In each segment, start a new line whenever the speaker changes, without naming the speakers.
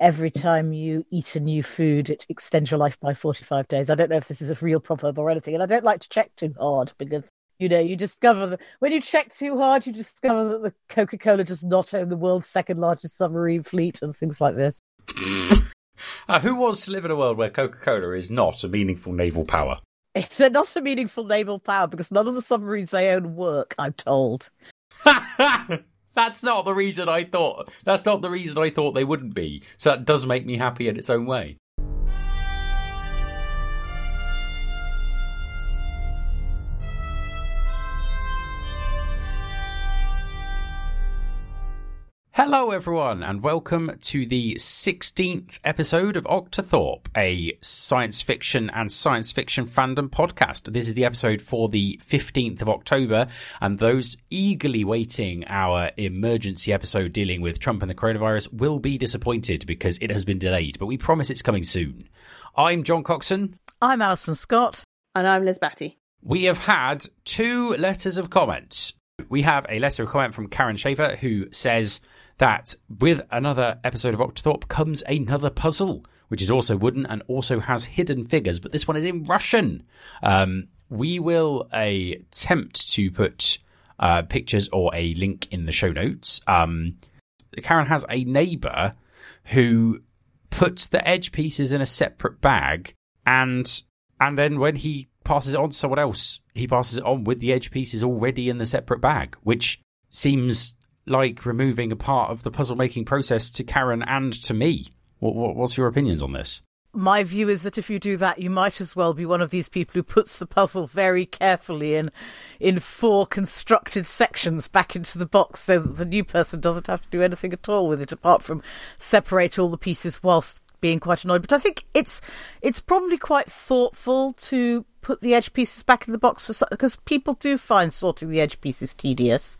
every time you eat a new food, it extends your life by 45 days. I don't know if this is a real proverb or anything. And I don't like to check too hard because, you know, you discover that when you check too hard, you discover that the Coca Cola does not own the world's second largest submarine fleet and things like this.
uh, who wants to live in a world where Coca Cola is not a meaningful naval power?
They're not a meaningful naval power because none of the submarines they own work, I'm told.
That's not the reason I thought. That's not the reason I thought they wouldn't be. So that does make me happy in its own way. Hello, everyone, and welcome to the 16th episode of Octothorpe, a science fiction and science fiction fandom podcast. This is the episode for the 15th of October, and those eagerly waiting our emergency episode dealing with Trump and the coronavirus will be disappointed because it has been delayed, but we promise it's coming soon. I'm John Coxon.
I'm Alison Scott.
And I'm Liz Batty.
We have had two letters of comments. We have a letter of comment from Karen Schaefer who says, that with another episode of Octothorpe comes another puzzle, which is also wooden and also has hidden figures, but this one is in Russian. Um, we will uh, attempt to put uh, pictures or a link in the show notes. Um, Karen has a neighbour who puts the edge pieces in a separate bag, and and then when he passes it on to someone else, he passes it on with the edge pieces already in the separate bag, which seems like removing a part of the puzzle making process to Karen and to me. What, what, what's your opinions on this?
My view is that if you do that, you might as well be one of these people who puts the puzzle very carefully in in four constructed sections back into the box so that the new person doesn't have to do anything at all with it apart from separate all the pieces whilst being quite annoyed. But I think it's it's probably quite thoughtful to put the edge pieces back in the box for because people do find sorting the edge pieces tedious,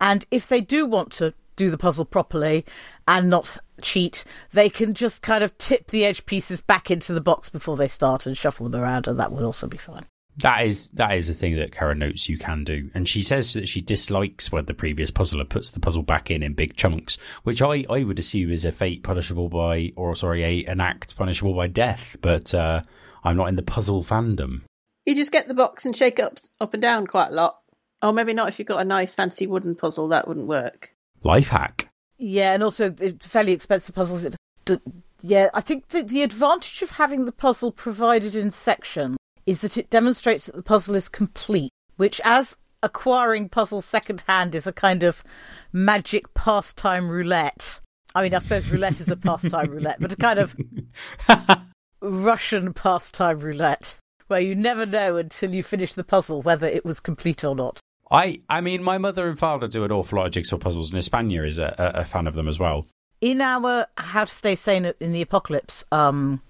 and if they do want to do the puzzle properly and not cheat, they can just kind of tip the edge pieces back into the box before they start and shuffle them around, and that would also be fine.
That is that is a thing that Karen notes you can do, and she says that she dislikes when the previous puzzler puts the puzzle back in in big chunks, which I, I would assume is a fate punishable by, or sorry, a, an act punishable by death. But uh, I'm not in the puzzle fandom.
You just get the box and shake it up up and down quite a lot. Or maybe not if you've got a nice fancy wooden puzzle, that wouldn't work.
Life hack.
Yeah, and also it's fairly expensive puzzles. Yeah, I think the, the advantage of having the puzzle provided in sections is that it demonstrates that the puzzle is complete, which, as acquiring puzzles secondhand, is a kind of magic pastime roulette. I mean, I suppose roulette is a pastime roulette, but a kind of Russian pastime roulette where you never know until you finish the puzzle whether it was complete or not.
I, I mean, my mother and father do an awful lot of jigsaw puzzles, and Espana is a, a, a fan of them as well.
In our How to Stay Sane in the Apocalypse um,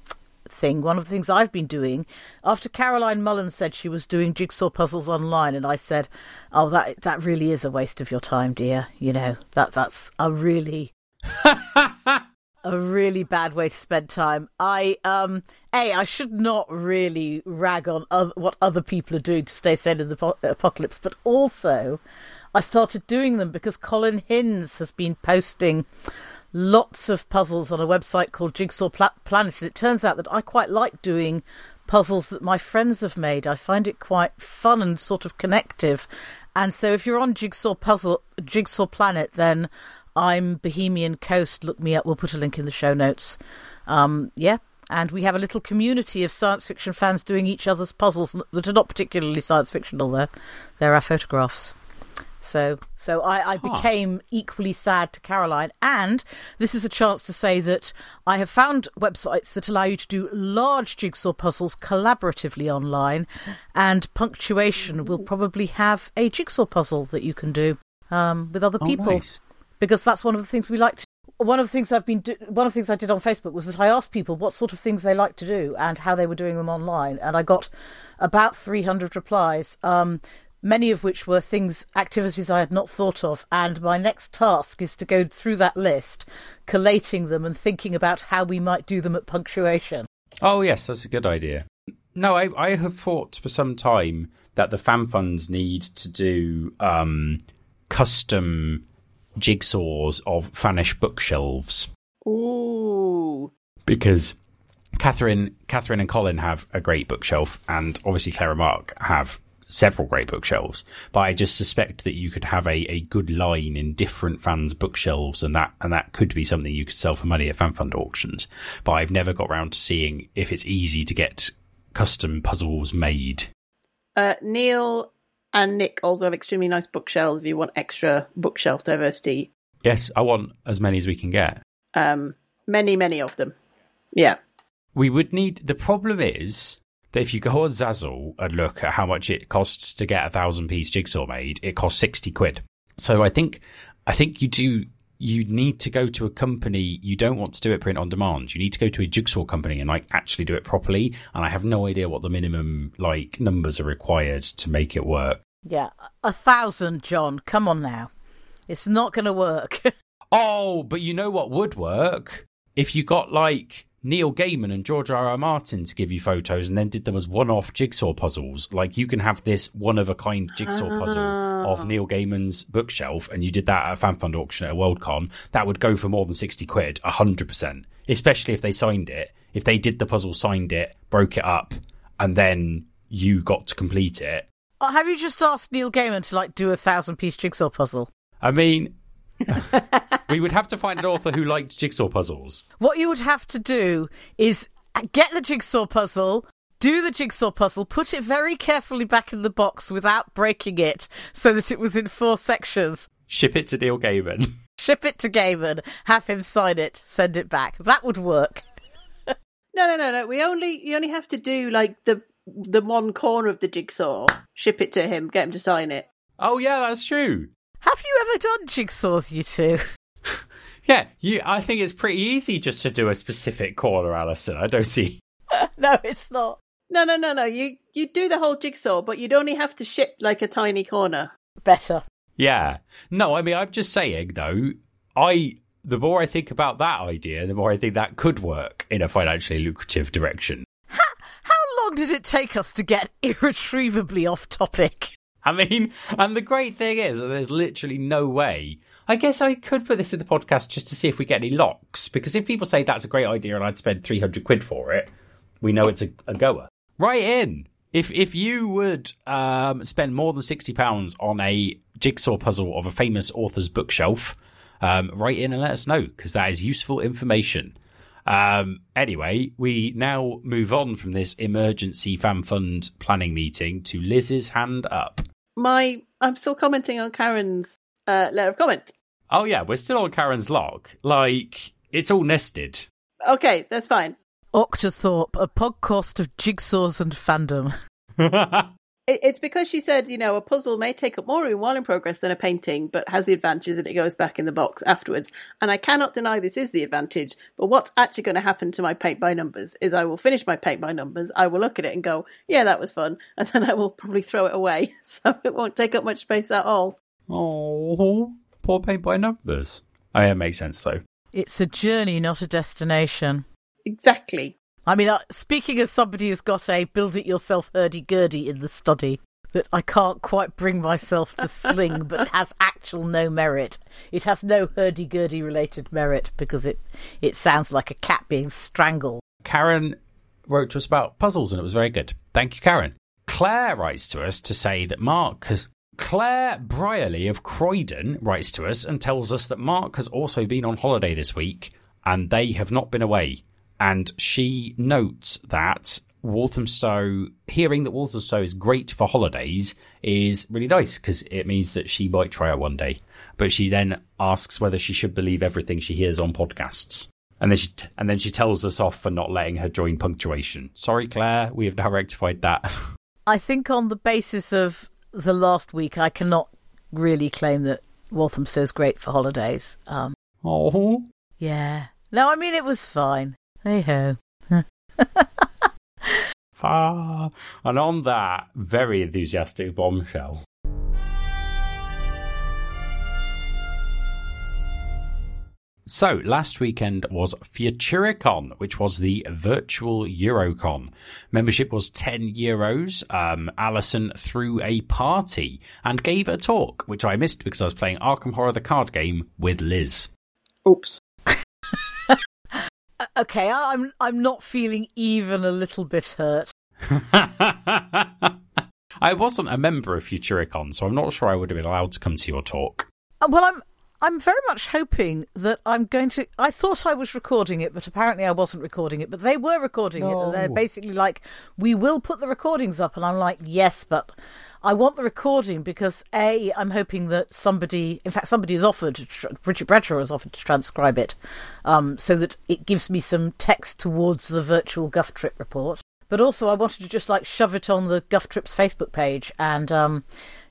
thing, one of the things I've been doing, after Caroline Mullan said she was doing jigsaw puzzles online, and I said, "Oh, that that really is a waste of your time, dear. You know that that's a really." a really bad way to spend time. I um a I should not really rag on other, what other people are doing to stay sane in the po- apocalypse, but also I started doing them because Colin Hinds has been posting lots of puzzles on a website called Jigsaw Planet, and it turns out that I quite like doing puzzles that my friends have made. I find it quite fun and sort of connective. And so, if you're on Jigsaw Puzzle, Jigsaw Planet, then I'm Bohemian Coast. Look me up. We'll put a link in the show notes. Um, yeah, and we have a little community of science fiction fans doing each other's puzzles that are not particularly science fictional. They're they're photographs. So, so I, I huh. became equally sad to Caroline. And this is a chance to say that I have found websites that allow you to do large jigsaw puzzles collaboratively online. And Punctuation will probably have a jigsaw puzzle that you can do um, with other oh, people. Nice. Because that's one of the things we like to one of the things I've been do- one of the things I did on Facebook was that I asked people what sort of things they like to do and how they were doing them online, and I got about 300 replies. Um, many of which were things, activities I had not thought of. And my next task is to go through that list, collating them and thinking about how we might do them at punctuation.
Oh, yes, that's a good idea. No, I, I have thought for some time that the fan funds need to do um, custom jigsaws of Fanish bookshelves.
Ooh.
because Catherine, Catherine and Colin have a great bookshelf, and obviously Clara and Mark have several great bookshelves. But I just suspect that you could have a, a good line in different fans' bookshelves, and that and that could be something you could sell for money at fan fund auctions. But I've never got around to seeing if it's easy to get custom puzzles made.
Uh, Neil and Nick also have extremely nice bookshelves if you want extra bookshelf diversity.
Yes, I want as many as we can get.
Um, many, many of them. Yeah.
We would need. The problem is that if you go on Zazzle and look at how much it costs to get a thousand piece jigsaw made, it costs sixty quid. So I think, I think you do. You need to go to a company. You don't want to do it print on demand. You need to go to a jigsaw company and like actually do it properly. And I have no idea what the minimum like numbers are required to make it work.
Yeah, a thousand, John. Come on now. It's not going to work.
Oh, but you know what would work? If you got like Neil Gaiman and George R. R. Martin to give you photos and then did them as one off jigsaw puzzles. Like you can have this one of a kind jigsaw puzzle of ah. Neil Gaiman's bookshelf and you did that at a fan fund auction at a Worldcon, that would go for more than 60 quid, 100%. Especially if they signed it. If they did the puzzle, signed it, broke it up, and then you got to complete it.
Oh, have you just asked Neil Gaiman to like do a thousand piece jigsaw puzzle?
I mean, we would have to find an author who liked jigsaw puzzles.
What you would have to do is get the jigsaw puzzle, do the jigsaw puzzle, put it very carefully back in the box without breaking it so that it was in four sections.
Ship it to Neil Gaiman.
Ship it to Gaiman, have him sign it, send it back. That would work.
No, no, no, no. We only you only have to do like the the one corner of the jigsaw. Ship it to him, get him to sign it.
Oh yeah, that's true.
Have you ever done jigsaws, you two?
Yeah, you. I think it's pretty easy just to do a specific corner, Alison. I don't see.
no, it's not.
No, no, no, no. You you do the whole jigsaw, but you'd only have to ship like a tiny corner.
Better.
Yeah. No, I mean, I'm just saying though. I the more I think about that idea, the more I think that could work in a financially lucrative direction.
How long did it take us to get irretrievably off topic?
I mean, and the great thing is that there's literally no way. I guess I could put this in the podcast just to see if we get any LoCs, because if people say that's a great idea and I'd spend 300 quid for it, we know it's a, a goer. Right in. If if you would um, spend more than sixty pounds on a jigsaw puzzle of a famous author's bookshelf, um, write in and let us know because that is useful information. Um, anyway, we now move on from this emergency fan fund planning meeting to Liz's hand up.
My I'm still commenting on Karen's uh, letter of comment.
Oh yeah, we're still on Karen's LoC. Like it's all nested.
Okay, that's fine.
Octothorpe, a podcast of jigsaws and fandom.
It, it's because she said, you know, a puzzle may take up more room while in progress than a painting, but has the advantage that it goes back in the box afterwards. And I cannot deny this is the advantage. But what's actually going to happen to my paint by numbers is I will finish my paint by numbers. I will look at it and go, yeah, that was fun, and then I will probably throw it away, so it won't take up much space at all.
Oh, poor paint by numbers. Oh, yeah, makes sense though.
It's a journey, not a destination.
Exactly.
I mean, uh, speaking as somebody who's got a build it yourself hurdy gurdy in the study that I can't quite bring myself to sling, but has actual no merit. It has no hurdy gurdy related merit because it, it sounds like a cat being strangled.
Karen wrote to us about puzzles and it was very good. Thank you, Karen. Claire writes to us to say that Mark has. Claire Brialey of Croydon writes to us and tells us that Mark has also been on holiday this week and they have not been away. And she notes that Walthamstow, hearing that Walthamstow is great for holidays, is really nice because it means that she might try it one day. But she then asks whether she should believe everything she hears on podcasts. And then she t- and then she tells us off for not letting her join punctuation. Sorry, Claire, we have now rectified that.
I think on the basis of the last week, I cannot really claim that Walthamstow's great for holidays. Um,
oh,
yeah. No, I mean, it was fine. Hey ho.
far. And on that very enthusiastic bombshell. So, last weekend was Futuricon, which was the virtual Eurocon. Membership was 10 euros. Um, Alison threw a party and gave a talk, which I missed because I was playing Arkham Horror the card game with Liz.
Oops.
Okay, I- I'm I'm not feeling even a little bit hurt.
I wasn't a member of Futuricon, so I'm not sure I would have been allowed to come to your talk.
Uh, Well, I'm I'm very much hoping that I'm going to. I thought I was recording it, but apparently I wasn't recording it. But they were recording it, and they're basically like, "We will put the recordings up," and I'm like, "Yes, but." I want the recording because a I'm hoping that somebody, in fact, somebody has offered, Richard Bradshaw has offered to transcribe it, um, so that it gives me some text towards the virtual Guff Trip report. But also, I wanted to just like shove it on the Guff Trips Facebook page, and um,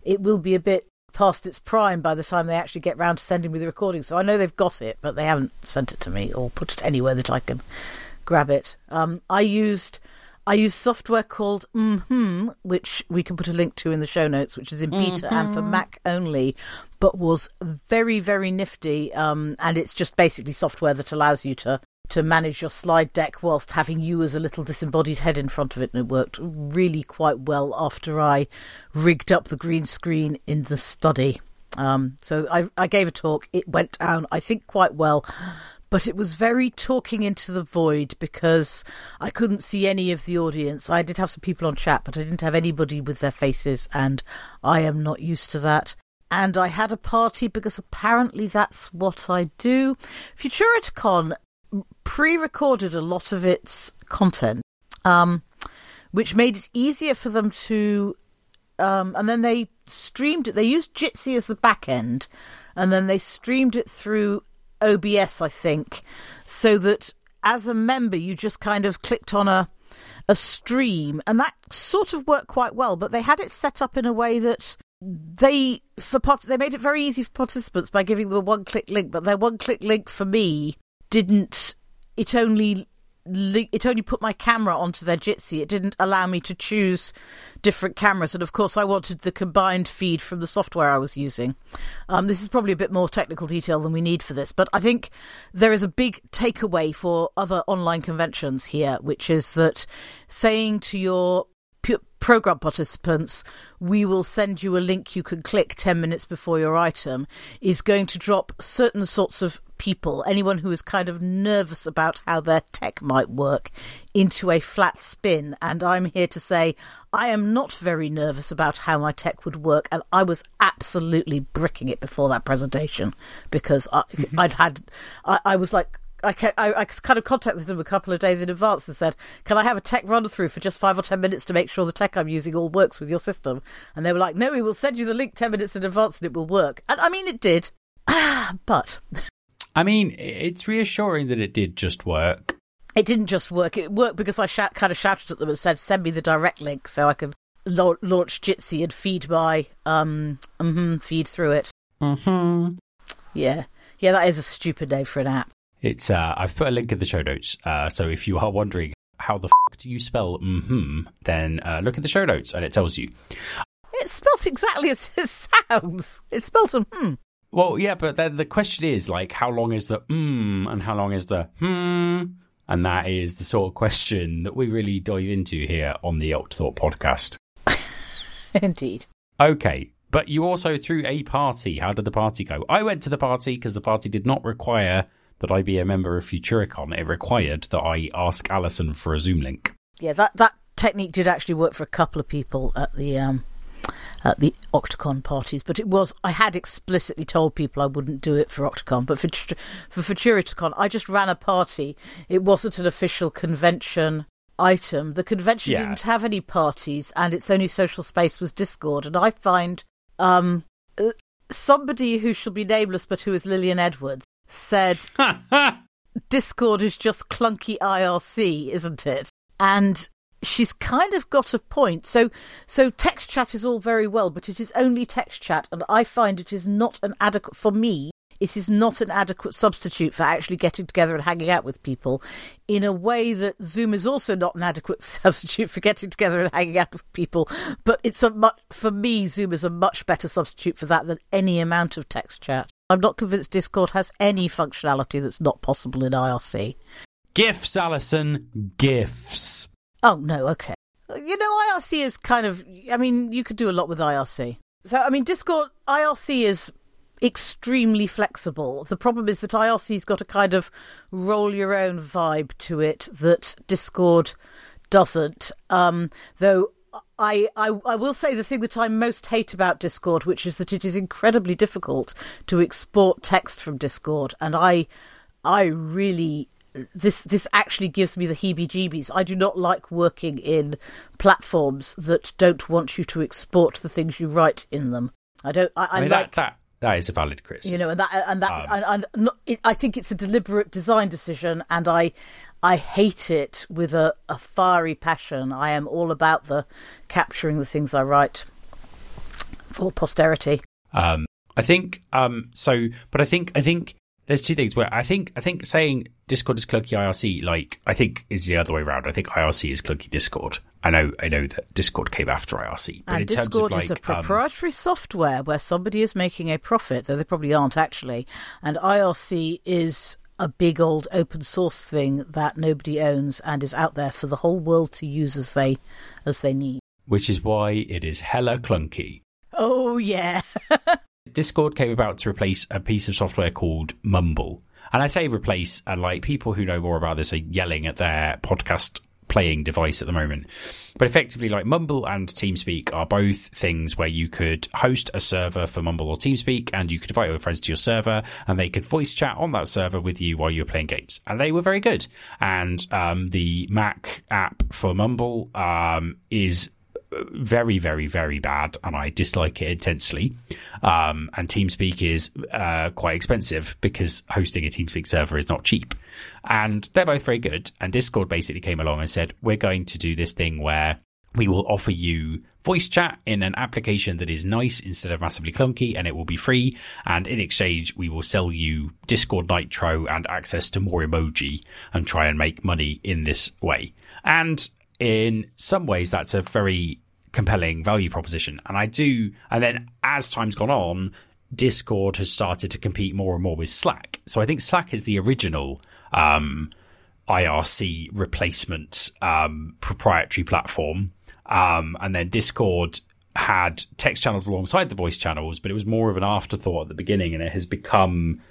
it will be a bit past its prime by the time they actually get round to sending me the recording. So I know they've got it, but they haven't sent it to me or put it anywhere that I can grab it. Um, I used I use software called hmm which we can put a link to in the show notes, which is in beta and for Mac only, but was very very nifty. Um, and it's just basically software that allows you to to manage your slide deck whilst having you as a little disembodied head in front of it, and it worked really quite well after I rigged up the green screen in the study. Um, so I, I gave a talk. It went down, I think, quite well, but it was very talking into the void because I couldn't see any of the audience. I did have some people on chat, but I didn't have anybody with their faces, and I am not used to that. And I had a party because apparently that's what I do. Futuricon pre-recorded a lot of its content, um, which made it easier for them to. Um, and then they streamed it. They used Jitsi as the back end, and then they streamed it through OBS, I think, so that as a member you just kind of clicked on a a stream, and that sort of worked quite well. But they had it set up in a way that they for part they made it very easy for participants by giving them a one click link. But their one click link for me didn't. It only it only put my camera onto their Jitsi. It didn't allow me to choose different cameras, and of course, I wanted the combined feed from the software I was using. Um, this is probably a bit more technical detail than we need for this, but I think there is a big takeaway for other online conventions here, which is that saying to your p- program participants, we will send you a link you can click 10 minutes before your item, is going to drop certain sorts of people, anyone who is kind of nervous about how their tech might work, into a flat spin. And I'm here to say, I am not very nervous about how my tech would work, and I was absolutely bricking it before that presentation because I, mm-hmm. I'd had, I, I was like, I, I, I kind of contacted them a couple of days in advance and said, "Can I have a tech run through for just five or ten minutes to make sure the tech I'm using all works with your system?" And they were like, "No, we will send you the link ten minutes in advance and it will work." And I mean, it did, but
I mean, it's reassuring that it did just work.
it didn't just work. It worked because I shout, kind of shouted at them and said, "Send me the direct link so I can la- launch Jitsi and feed my um mhm, feed through it."
Mm-hmm.
Yeah, yeah, that is a stupid name for an app.
It's uh, I've put a link in the show notes. Uh, so if you are wondering how the f- do you spell mm-hmm, then uh, look at the show notes and it tells you.
It's spelt exactly as it sounds. It's spelt a hmm.
Well, yeah, but then the question is like, how long is the mm and how long is the hmm? And that is the sort of question that we really dive into here on the Octothought podcast.
Indeed.
Okay, but you also threw a party. How did the party go? I went to the party because the party did not require that I be a member of Futuricon. It required that I ask Alison for a Zoom link.
Yeah, that that technique did actually work for a couple of people at the um at the Octocon parties, but it was I had explicitly told people I wouldn't do it for Octocon, but for for Futuricon, I just ran a party. It wasn't an official convention item. The convention
Yeah.
didn't have any parties, and its only social space was Discord. And I find um uh, somebody who shall be nameless, but who is Lilian Edwards, said Discord is just clunky IRC, isn't it? And she's kind of got a point. So so text chat is all very well, but it is only text chat and I find it is not an adequate for me. It is not an adequate substitute for actually getting together and hanging out with people in a way that Zoom is also not an adequate substitute for getting together and hanging out with people. But it's a much, for me, Zoom is a much better substitute for that than any amount of text chat. I'm not convinced Discord has any functionality that's not possible in IRC.
GIFs, Alison. GIFs.
Oh no, okay. You know, IRC is kind of. I mean, you could do a lot with IRC. So, I mean, Discord IRC is extremely flexible. The problem is that IRC's got a kind of roll your own vibe to it that Discord doesn't. Um, though I, I, I will say the thing that I most hate about Discord, which is that it is incredibly difficult to export text from Discord, and I I really this this actually gives me the heebie-jeebies. I do not like working in platforms that don't want you to export the things you write in them. I don't. I, I,
I mean,
like
that, that that is a valid criticism.
you know, and that and that
Um,
and, and it, I think it's a deliberate design decision, and I I hate it with a, a fiery passion. I am all about the capturing the things I write for posterity.
Um, I think um, so, but I think I think there's two things where I think I think saying Discord is clunky IRC, like I think is the other way around. I think IRC is clunky Discord. I know I know that Discord came after IRC, but
And
in terms
Discord
of like
is a
um,
proprietary software where somebody is making a profit, though they probably aren't actually. And IRC is a big old open source thing that nobody owns and is out there for the whole world to use as they as they need.
which is why it is hella clunky.
Oh yeah.
Discord came about to replace a piece of software called Mumble. And I say replace, and like people who know more about this are yelling at their podcast playing device at the moment. But effectively, like Mumble and TeamSpeak are both things where you could host a server for Mumble or TeamSpeak and you could invite your friends to your server and they could voice chat on that server with you while you were playing games. And they were very good. And um, the Mac app for Mumble um, is very, very, very bad, and I dislike it intensely. Um, and TeamSpeak is uh, quite expensive because hosting a TeamSpeak server is not cheap. And they're both very good. And Discord basically came along and said, "We're going to do this thing where we will offer you voice chat in an application that is nice instead of massively clunky, and it will be free. And in exchange, we will sell you Discord Nitro and access to more emoji, and try and make money in this way." And in some ways that's a very compelling value proposition. And i do and then as time's gone on discord has started to compete more and more with slack. So i think slack is the original um, irc replacement um, proprietary platform. Um, and then discord had text channels alongside the voice channels but it was more of an afterthought at the beginning and it has become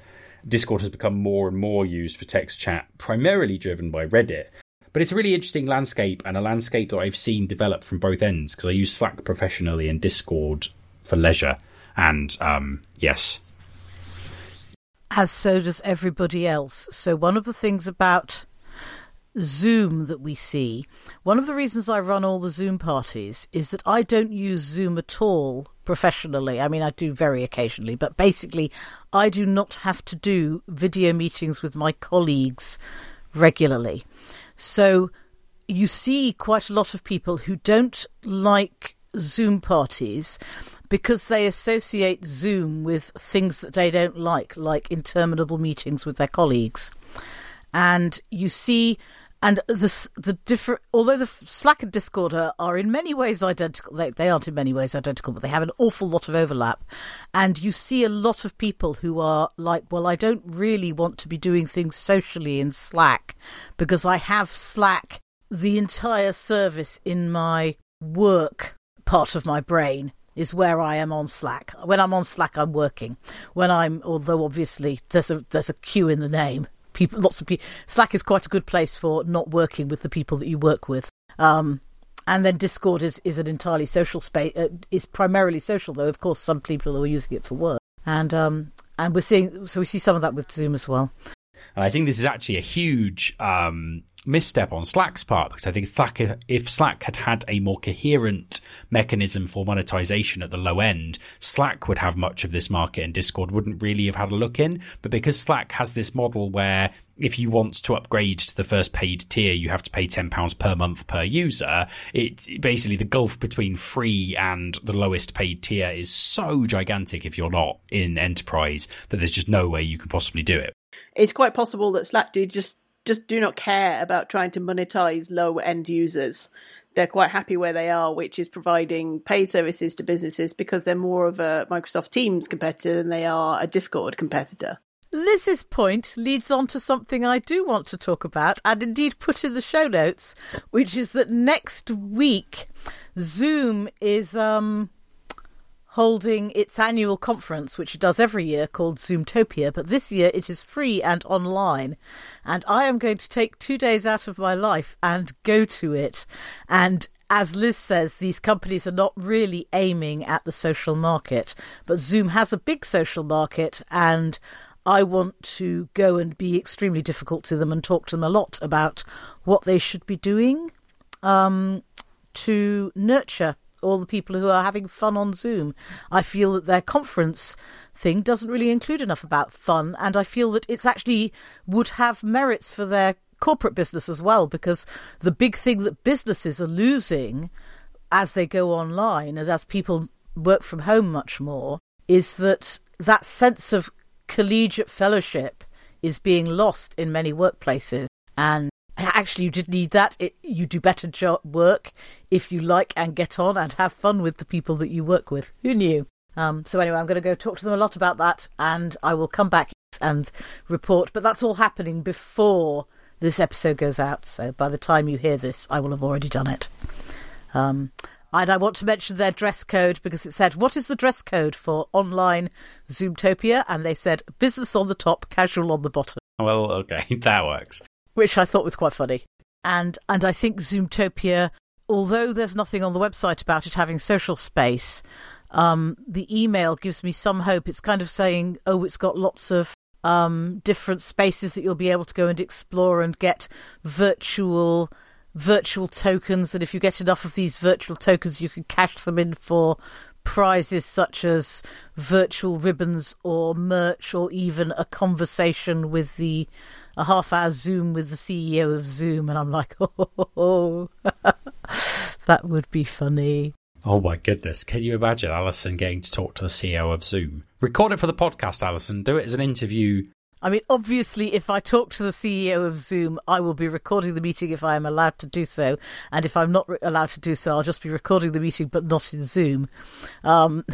discord has become more and more used for text chat primarily driven by reddit but it's a really interesting landscape and a landscape that I've seen develop from both ends because I use Slack professionally and Discord for leisure. And um, yes,
as so does everybody else. So, one of the things about Zoom that we see, one of the reasons I run all the Zoom parties is that I don't use Zoom at all professionally. I mean, I do very occasionally, but basically, I do not have to do video meetings with my colleagues regularly. So, you see quite a lot of people who don't like Zoom parties because they associate Zoom with things that they don't like, like interminable meetings with their colleagues. And you see, and the the different, although the Slack and Discord are, are in many ways identical, they, they aren't in many ways identical, but they have an awful lot of overlap. And you see a lot of people who are like, well, I don't really want to be doing things socially in Slack because I have Slack the entire service in my work part of my brain is where I am on Slack. When I'm on Slack, I'm working. When I'm, although obviously there's a there's a Q in the name. People, lots of people. Slack is quite a good place for not working with the people that you work with. Um, and then Discord is, is an entirely social space. Uh, is primarily social, though. Of course, some people are using it for work. And um, and we're seeing so we see some of that with Zoom as well.
And I think this is actually a huge um, misstep on Slack's part because I think Slack, if Slack had had a more coherent mechanism for monetization at the low end, Slack would have much of this market and Discord wouldn't really have had a look in. But because Slack has this model where if you want to upgrade to the first paid tier, you have to pay £10 per month per user. It's basically the gulf between free and the lowest paid tier is so gigantic if you're not in enterprise that there's just no way you can possibly do it.
It's quite possible that Slack do just just do not care about trying to monetize low end users. They're quite happy where they are, which is providing paid services to businesses because they're more of a Microsoft Teams competitor than they are a Discord competitor.
Liz's point leads on to something I do want to talk about and indeed put in the show notes, which is that next week Zoom is um holding its annual conference, which it does every year, called Zoomtopia. But this year it is free and online. And I am going to take two days out of my life and go to it. And as Liz says, these companies are not really aiming at the social market, but Zoom has a big social market, and I want to go and be extremely difficult to them and talk to them a lot about what they should be doing um, to nurture all the people who are having fun on Zoom. I feel that their conference thing doesn't really include enough about fun, and I feel that it's actually would have merits for their corporate business as well, because the big thing that businesses are losing as they go online, as as people work from home much more, is that that sense of collegiate fellowship is being lost in many workplaces, and actually you did need that. It, you do better job work if you like and get on and have fun with the people that you work with. Who knew? Um, so anyway, I'm going to go talk to them a lot about that, and I will come back and report. But that's all happening before this episode goes out. So by the time you hear this, I will have already done it. Um, and I want to mention their dress code because it said, What is the dress code for online Zoomtopia? And they said, Business on the top, casual on the bottom.
Well, okay, that works
which I thought was quite funny. And and I think Zoomtopia, although there's nothing on the website about it having social space, um, the email gives me some hope. It's kind of saying, oh, it's got lots of um, different spaces that you'll be able to go and explore and get virtual virtual tokens. And if you get enough of these virtual tokens, you can cash them in for prizes such as virtual ribbons or merch or even a conversation with the a half hour Zoom with the CEO of Zoom, and I'm like, oh, that would be funny.
Oh my goodness. Can you imagine Alison getting to talk to the CEO of Zoom? Record it for the podcast, Alison. Do it as an interview.
I mean, obviously, if I talk to the CEO of Zoom, I will be recording the meeting if I am allowed to do so. And if I'm not re- allowed to do so, I'll just be recording the meeting, but not in Zoom. Um...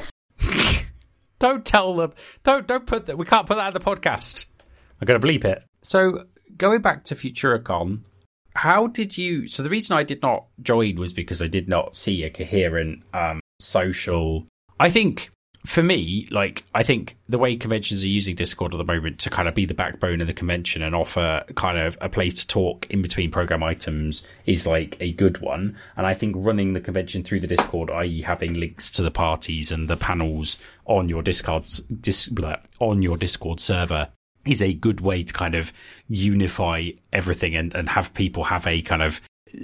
don't tell them. Don't don't put that. We can't put that in the podcast. I'm going to bleep it. So going back to Futuricon, how did you? So the reason I did not join was because I did not see a coherent um, social. I think for me, like I think the way conventions are using Discord at the moment to kind of be the backbone of the convention and offer kind of a place to talk in between program items is like a good one. And I think running the convention through the Discord, i.e., having links to the parties and the panels on your Discord dis, on your Discord server is a good way to kind of unify everything and, and have people have a kind of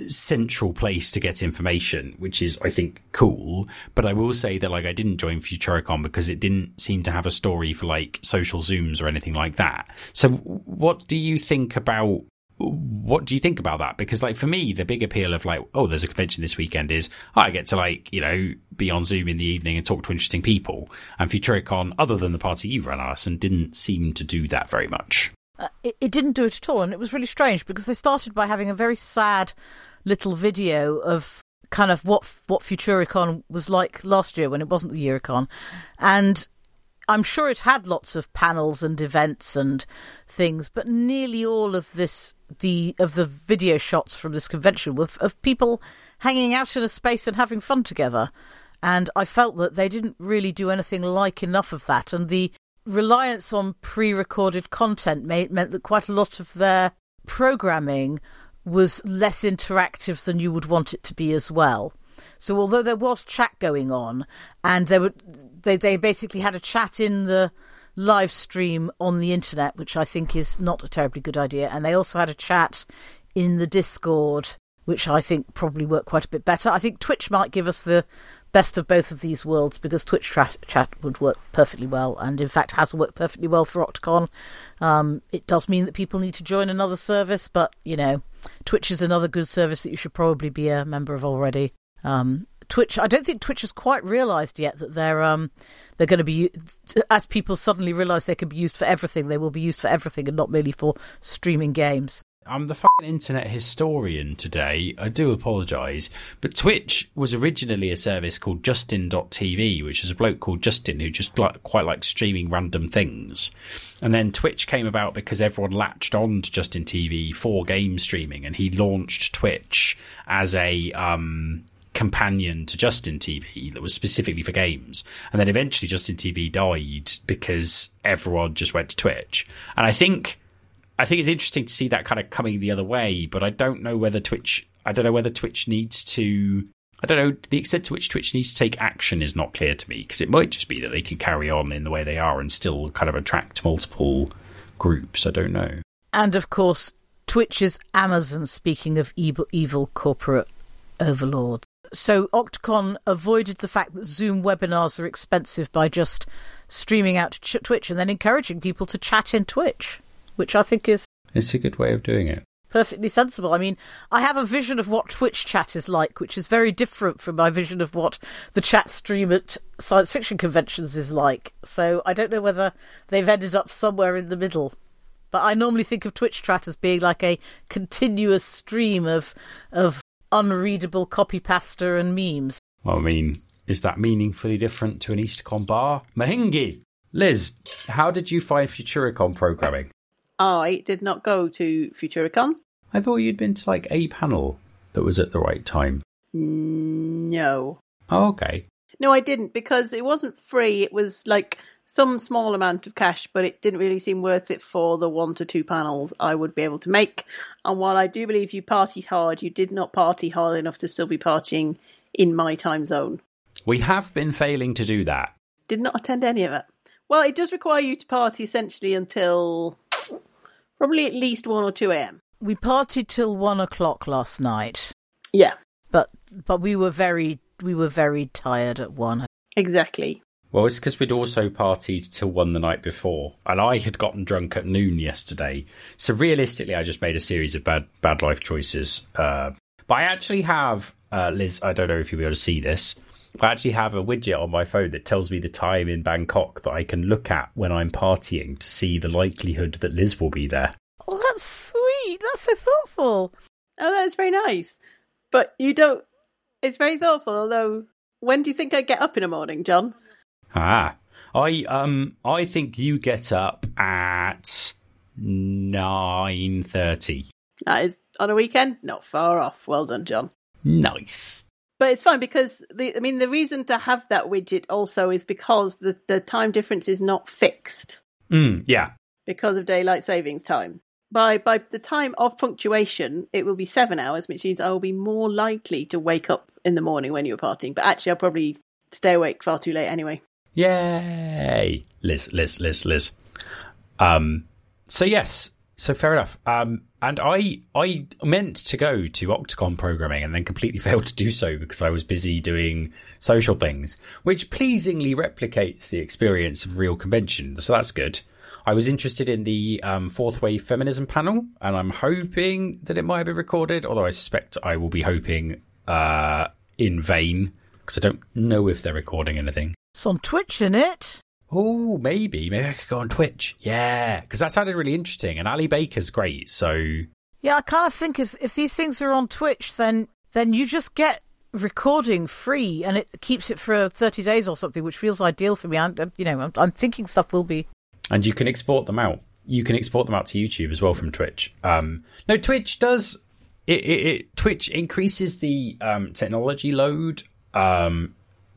central place to get information, which is, I think, cool. But I will say that, like, I didn't join Futuricon because it didn't seem to have a story for, like, social Zooms or anything like that. So, what do you think about what do you think about that? Because like for me, the big appeal of like, oh, there's a convention this weekend is oh, I get to like, you know, be on Zoom in the evening and talk to interesting people. And Futuricon, other than the party you ran, Alison, didn't seem to do that very much.
Uh, it, it didn't do it at all, and it was really strange because they started by having a very sad little video of kind of what what Futuricon was like last year when it wasn't the Eurocon, and I'm sure it had lots of panels and events and things, but nearly all of this the of the video shots from this convention were of people hanging out in a space and having fun together. And I felt that they didn't really do anything like enough of that. And the reliance on pre-recorded content made, meant that quite a lot of their programming was less interactive than you would want it to be as well. So although there was chat going on, and there were they they basically had a chat in the live stream on the internet, which I think is not a terribly good idea, and they also had a chat in the Discord, which I think probably worked quite a bit better. I think Twitch might give us the best of both of these worlds because Twitch tra- chat would work perfectly well, and in fact has worked perfectly well for Octocon. Um, it does mean that people need to join another service, but you know, Twitch is another good service that you should probably be a member of already. Um, Twitch, I don't think Twitch has quite realised yet that they're um, they're going to be as people suddenly realise they can be used for everything. They will be used for everything and not merely for streaming games.
I'm the fucking internet historian today. I do apologise. But Twitch was originally a service called Justin.tv, which is a bloke called Justin who just like, quite likes streaming random things. And then Twitch came about because everyone latched on to Justin TV for game streaming, and he launched Twitch as a um, companion to Justin TV that was specifically for games. And then eventually Justin TV died because everyone just went to Twitch. And I think I think it's interesting to see that kind of coming the other way, but I don't know whether Twitch I don't know whether Twitch needs to I don't know the extent to which Twitch needs to take action is not clear to me because it might just be that they can carry on in the way they are and still kind of attract multiple groups. I don't know.
And of course, Twitch is Amazon. Speaking of evil, evil corporate overlords, so Octocon avoided the fact that Zoom webinars are expensive by just streaming out to Twitch and then encouraging people to chat in Twitch, which I think is
it's a good way of doing it
perfectly sensible. I mean, I have a vision of what Twitch chat is like, which is very different from my vision of what the chat stream at science fiction conventions is like. So I don't know whether they've ended up somewhere in the middle. But I normally think of Twitch chat as being like a continuous stream of of unreadable copy pasta and memes.
Well, I mean, is that meaningfully different to an Eastercon bar? Mahingi! Liz, how did you find Futuricon programming?
I did not go to Futuricon.
I thought you'd been to like a panel that was at the right time.
Mm, no.
Oh, okay.
No, I didn't because it wasn't free. It was like some small amount of cash, but it didn't really seem worth it for the one to two panels I would be able to make. And while I do believe you partied hard, you did not party hard enough to still be partying in my time zone.
We have been failing to do that.
Did not attend any of it. Well, it does require you to party essentially until probably at least 1 or 2 a.m.
We partied till 1 o'clock last night.
Yeah.
But but we were very we were very tired at 1.
Exactly.
Well, it's because we'd also partied till one the night before, and I had gotten drunk at noon yesterday. So realistically, I just made a series of bad bad life choices. Uh, but I actually have, uh, Liz. I don't know if you'll be able to see this. I actually have a widget on my phone that tells me the time in Bangkok that I can look at when I'm partying to see the likelihood that Liz will be there.
Oh, that's sweet. That's so thoughtful.
Oh, that's very nice. But you don't. It's very thoughtful. Although, when do you think I get up in the morning, John?
Ah, I um, I think you get up at nine thirty.
That is on a weekend. Not far off. Well done, John.
Nice.
But it's fine because the I mean the reason to have that widget also is because the, the time difference is not fixed.
Mm, yeah.
Because of daylight savings time. By by the time of punctuation, it will be seven hours, which means I will be more likely to wake up in the morning when you're partying. But actually I'll probably stay awake far too late anyway.
Yay. Liz, Liz, Liz, Liz. Um so yes, so fair enough. Um, and I I meant to go to Octocon programming and then completely failed to do so because I was busy doing social things, which pleasingly replicates the experience of real convention. So that's good. I was interested in the um, fourth wave feminism panel, and I'm hoping that it might be recorded. Although I suspect I will be hoping uh, in vain because I don't know if they're recording anything.
It's on Twitch, in it?
Oh, maybe. Maybe I could go on Twitch. Yeah, because that sounded really interesting. And Ali Baker's great. So
yeah, I kind of think if if these things are on Twitch, then then you just get recording free, and it keeps it for thirty days or something, which feels ideal for me. I'm, you know, I'm, I'm thinking stuff will be.
And you can export them out. You can export them out to YouTube as well from Twitch. Um, no, Twitch does. It, it, it Twitch increases the um, technology load um,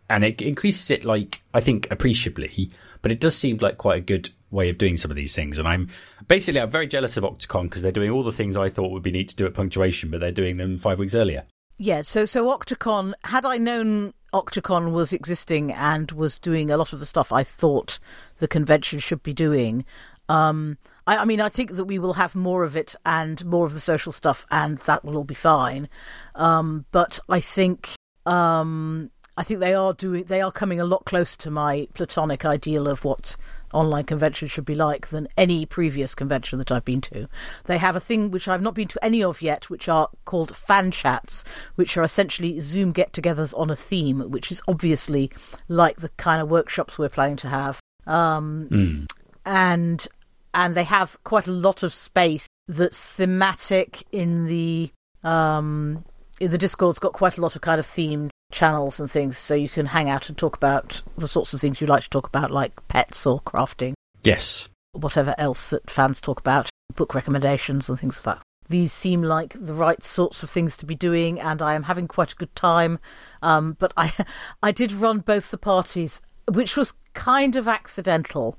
and it increases it like I think appreciably, but it does seem like quite a good way of doing some of these things. And I'm basically I'm very jealous of Octocon because they're doing all the things I thought would be neat to do at punctuation, but they're doing them five weeks earlier.
Yeah, so so Octocon, had I known Octocon was existing and was doing a lot of the stuff I thought the convention should be doing, um, I, I, mean, I think that we will have more of it and more of the social stuff, and that will all be fine. Um, but I think um, I think they are doing they are coming a lot closer to my platonic ideal of what online convention should be like than any previous convention that I've been to. They have a thing which I've not been to any of yet, which are called fan chats, which are essentially Zoom get-togethers on a theme, which is obviously like the kind of workshops we're planning to have. Um,
mm.
and and they have quite a lot of space that's thematic in the um, in the Discord's got quite a lot of kind of themed channels and things so you can hang out and talk about the sorts of things you like to talk about, like pets or crafting.
Yes.
Whatever else that fans talk about, book recommendations and things like that. these seem like the right sorts of things to be doing, and I am having quite a good time. Um, but I, I did run both the parties, which was kind of accidental,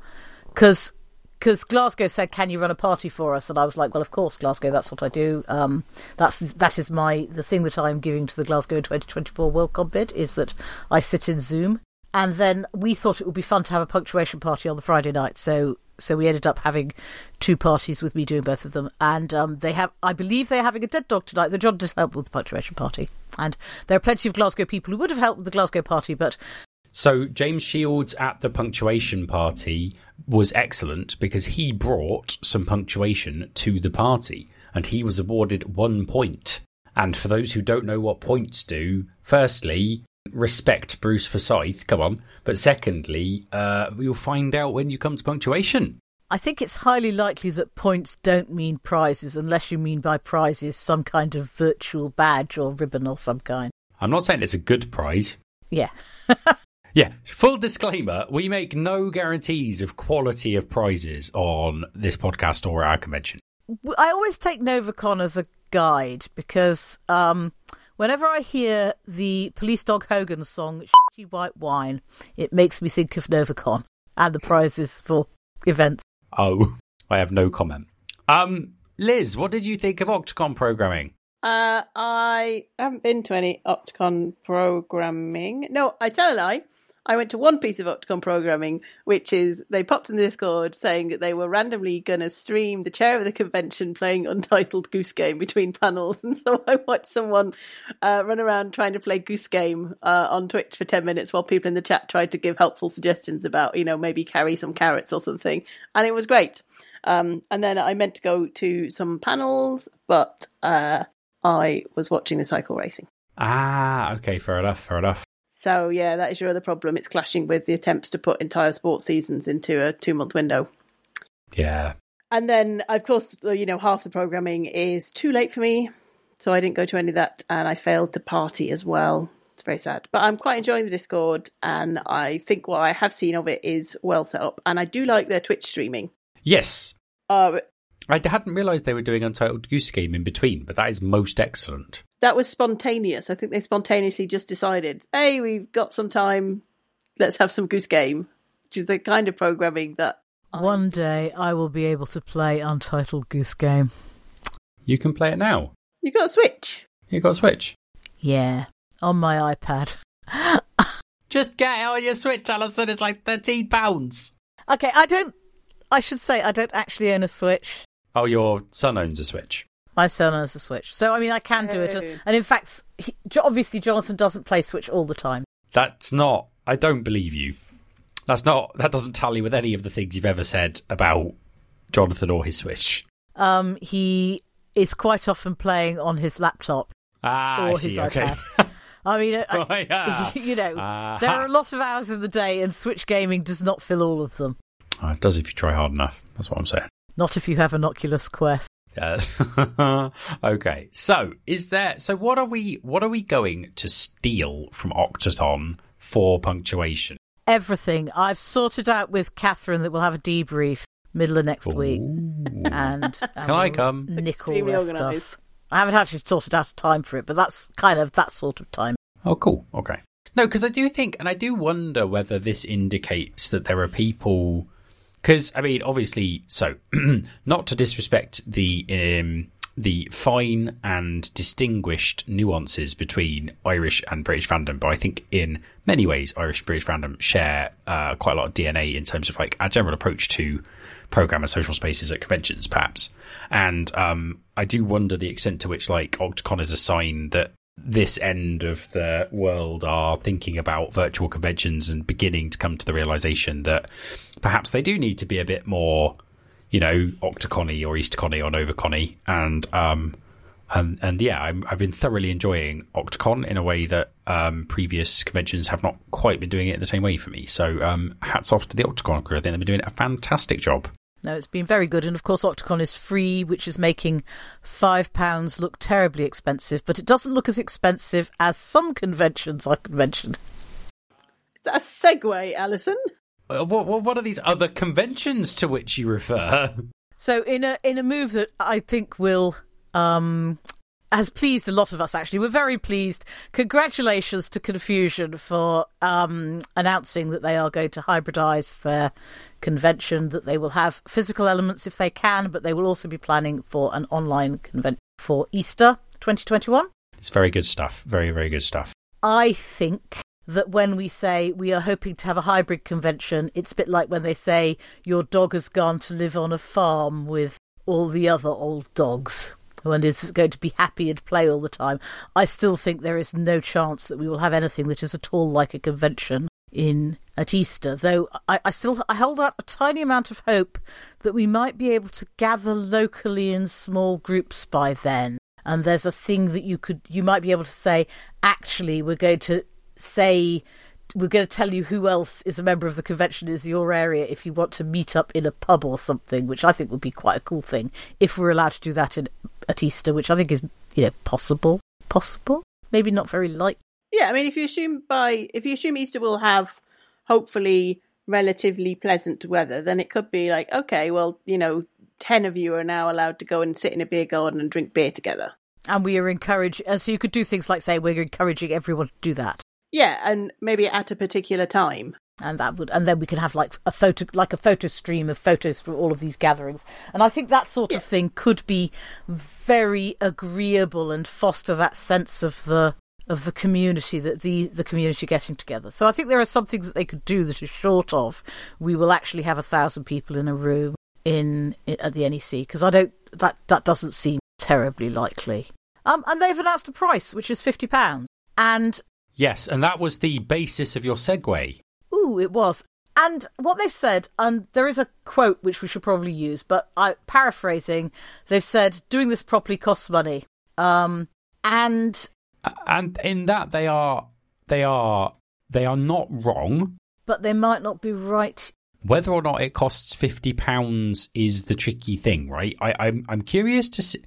because because Glasgow said, "Can you run a party for us?" And I was like, "Well, of course, Glasgow. That's what I do. Um, that's that is my the thing that I am giving to the Glasgow 2024 Worldcon bid is that I sit in Zoom." And then we thought it would be fun to have a punctuation party on the Friday night, so so we ended up having two parties with me doing both of them. And um, they have, I believe, they're having a dead dog tonight. The John did help with the punctuation party, and there are plenty of Glasgow people who would have helped with the Glasgow party, but
So James Shields at the punctuation party was excellent because he brought some punctuation to the party and he was awarded one point. And for those who don't know what points do, firstly, respect Bruce Forsyth, come on. But secondly, uh, you'll find out when you come to punctuation.
I think it's highly likely that points don't mean prizes unless you mean by prizes some kind of virtual badge or ribbon or some kind.
I'm not saying it's a good prize.
Yeah.
Yeah, full disclaimer we make no guarantees of quality of prizes on this podcast or our convention.
I always take Novacon as a guide because um, whenever I hear the Police Dog Hogan song "Shitty White Wine," it makes me think of Novacon and the prizes for events.
Oh, I have no comment. Um, Liz, what did you think of Octocon programming?
Uh, I haven't been to any Octocon programming. No, I tell a lie. I went to one piece of Octocon programming, which is they popped in the Discord saying that they were randomly going to stream the chair of the convention playing Untitled Goose Game between panels. And so I watched someone uh, run around trying to play Goose Game uh, on Twitch for 10 minutes while people in the chat tried to give helpful suggestions about, you know, maybe carry some carrots or something. And it was great. Um, and then I meant to go to some panels, but uh, I was watching the cycle racing.
Ah, okay, fair enough, fair enough.
So yeah, that is your other problem. It's clashing with the attempts to put entire sports seasons into a two month window.
Yeah.
And then, of course, you know, half the programming is too late for me, so I didn't go to any of that, and I failed to party as well. It's very sad, but I'm quite enjoying the Discord, and I think what I have seen of it is well set up, and I do like their Twitch streaming.
Yes.
Uh,
I hadn't realised they were doing Untitled Goose Game in between, but that is most excellent.
that was spontaneous. I think they spontaneously just decided, hey, we've got some time, let's have some Goose Game, which is the kind of programming that
One day I will be able to play Untitled Goose Game.
You can play it now.
you got a Switch.
You got a Switch.
Yeah, on my iPad.
Just get it on your Switch, Alison. It's like thirteen pounds.
Okay, I don't. I should say I don't actually own a Switch.
Oh, your son owns a Switch.
My son owns a Switch, so I mean I can do it. And in fact, he, obviously Jonathan doesn't play Switch all the time.
That's not. I don't believe you. That's not. That doesn't tally with any of the things you've ever said about Jonathan or his Switch.
Um, he is quite often playing on his laptop
Ah,
or
I see.
his
okay.
iPad. I mean, I-
Oh, yeah.
you know,
Ah.
there are a lot of hours in the day, and Switch gaming does not fill all of them.
Oh, it does if you try hard enough. That's what I'm saying.
Not if you have an Oculus Quest.
Yeah. okay. So, is there? So, what are we? What are we going to steal from Octocon for punctuation?
Everything I've sorted out with Catherine that we'll have a debrief middle of next week,
Ooh.
and, and
Can I
we'll
come?
Nick all
Extremely organised.
stuff. I haven't actually sorted out a time for it, but that's kind of that sort of time.
Oh, cool. Okay. No, because I do think, and I do wonder whether this indicates that there are people. Because I mean, obviously, so not to disrespect the um, the fine and distinguished nuances between Irish and British fandom, but I think in many ways, Irish and British fandom share uh, quite a lot of DNA in terms of like our general approach to program and social spaces at conventions, perhaps. And um, I do wonder the extent to which like Octocon is a sign that this end of the world are thinking about virtual conventions and beginning to come to the realization that perhaps they do need to be a bit more, you know, Octocony or Eastcony or Novacony. And, um, and, and yeah, I'm, I've been thoroughly enjoying Octocon in a way that um, previous conventions have not quite been doing it in the same way for me. So um, hats off to the Octocon crew. I think they've been doing a fantastic job.
No, it's been very good, and of course, Octocon is free, which is making five pounds look terribly expensive. But it doesn't look as expensive as some conventions I could mention.
Is that a segue, Alison?
Uh, What, what, what are these other conventions to which you refer?
So, in a in a move that I think will um, has pleased a lot of us. Actually, we're very pleased. Congratulations to Confusion for um, announcing that they are going to hybridize their convention. That they will have physical elements if they can, but they will also be planning for an online convention for Easter 2021.
It's very good stuff. Very very good stuff.
I think that when we say we are hoping to have a hybrid convention, it's a bit like when they say your dog has gone to live on a farm with all the other old dogs and is going to be happy and play all the time. I still think there is no chance that we will have anything that is at all like a convention in at Easter, though I, I still I hold out a tiny amount of hope that we might be able to gather locally in small groups by then. And there's a thing that you could you might be able to say, actually, we're going to say we're going to tell you who else is a member of the convention is your area if you want to meet up in a pub or something, which I think would be quite a cool thing if we're allowed to do that in, at Easter, which I think is you know possible, possible, maybe not very likely.
Yeah, I mean, if you assume by if you assume Easter will have hopefully relatively pleasant weather, then it could be like, okay, well, you know, ten of you are now allowed to go and sit in a beer garden and drink beer together.
And we are encouraged, and so you could do things like say we're encouraging everyone to do that.
Yeah, and maybe at a particular time.
And that would, and then we could have like a photo, like a photo stream of photos from all of these gatherings. And I think that sort
Yeah.
of thing could be very agreeable and foster that sense of the of the community that the the community getting together. So I think there are some things that they could do that are short of we will actually have a thousand people in a room in, in at the NEC because I don't that that doesn't seem terribly likely. Um, and they've announced a price which is fifty pounds. And
Yes, and that was the basis of your segue.
Ooh, it was. And what they've said, and there is a quote which we should probably use, but I paraphrasing, they've said doing this properly costs money. Um, and
And in that they are they are they are not wrong.
but they might not be right.
Whether or not it costs fifty pounds is the tricky thing, right? I, I'm I'm curious to see.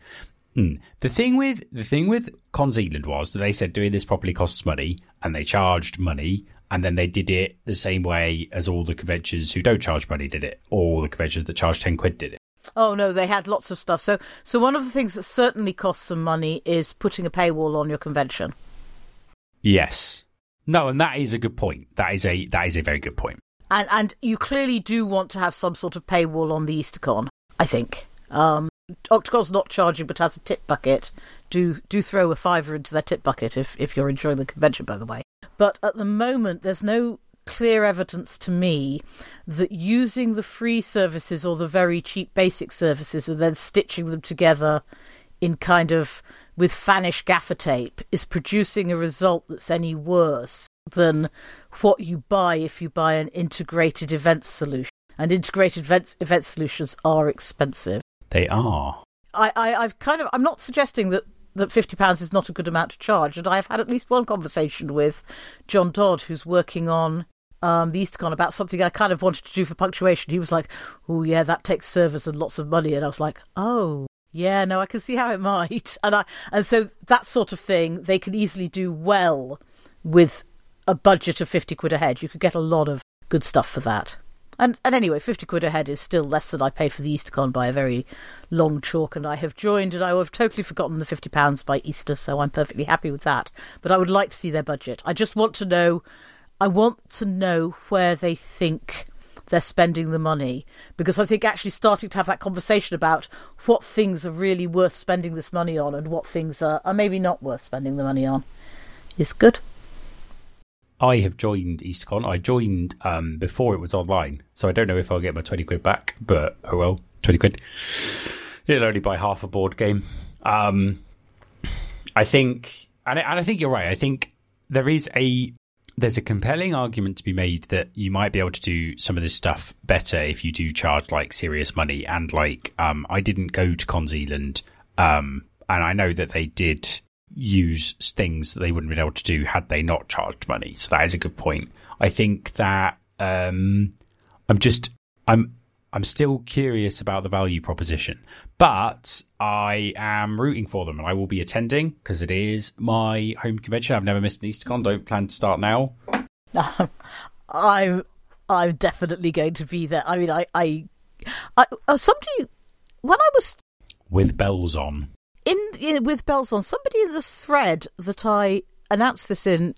Hmm. The thing with the thing with Con Zealand was that they said doing this properly costs money, and they charged money, and then they did it the same way as all the conventions who don't charge money did it, or all the conventions that charge ten quid did it.
Oh no, they had lots of stuff. So, so one of the things that certainly costs some money is putting a paywall on your convention.
Yes. No, and that is a good point. That is a that is a very good point.
and and you clearly do want to have some sort of paywall on the EasterCon. I think um, Octocon's not charging, but has a tip bucket. Do do throw a fiver into their tip bucket if if you're enjoying the convention, by the way. But at the moment, there's no clear evidence to me that using the free services or the very cheap basic services and then stitching them together in kind of with Fanish gaffer tape is producing a result that's any worse than what you buy if you buy an integrated event solution. And integrated event, event solutions are expensive.
They are.
I, I, I've kind of I'm not suggesting that that fifty pounds is not a good amount to charge, and I've had at least one conversation with John Dodd, who's working on um, the EasterCon about something I kind of wanted to do for punctuation. He was like, "Oh yeah, that takes servers and lots of money," and I was like, "Oh." Yeah, no, I can see how it might, and I and so that sort of thing they can easily do well with a budget of fifty quid a head. You could get a lot of good stuff for that. And and anyway, fifty quid a head is still less than I pay for the EasterCon by a very long chalk, and I have joined, and I have totally forgotten the fifty pounds by Easter, so I'm perfectly happy with that. But I would like to see their budget. I just want to know. I want to know where they think they're spending the money because I think actually starting to have that conversation about what things are really worth spending this money on and what things are, are maybe not worth spending the money on is good.
I have joined EasterCon. I joined um, before it was online, so I don't know if I'll get my twenty quid back. But oh well, twenty quid. It'll only buy half a board game. Um, I think, and I, and I think you're right. I think there is a there's a compelling argument to be made that you might be able to do some of this stuff better if you do charge like serious money. And like, um, I didn't go to Con Zealand, um, and I know that they did use things that they wouldn't have been able to do had they not charged money. So that is a good point. I think that um, I'm just I'm I'm still curious about the value proposition, but I am rooting for them and I will be attending because it is my home convention. I've never missed an EasterCon. Don't plan to start now.
I'm I'm definitely going to be there. I mean, I I, I uh, somebody when I was
with bells on.
in, in with bells on, somebody in the thread that I announced this in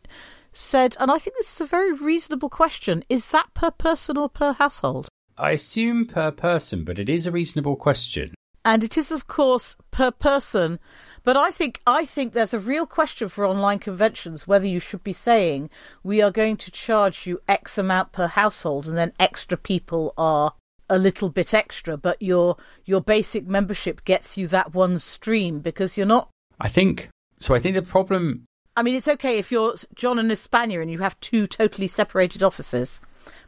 said, and I think this is a very reasonable question: is that per person or per household?
I assume per person, but it is a reasonable question.
And it is, of course, per person. But I think I think there's a real question for online conventions whether you should be saying we are going to charge you X amount per household, and then extra people are a little bit extra, but your your basic membership gets you that one stream because you're not.
I think so. I think the problem.
I mean, it's okay if you're John and Hispania and you have two totally separated offices,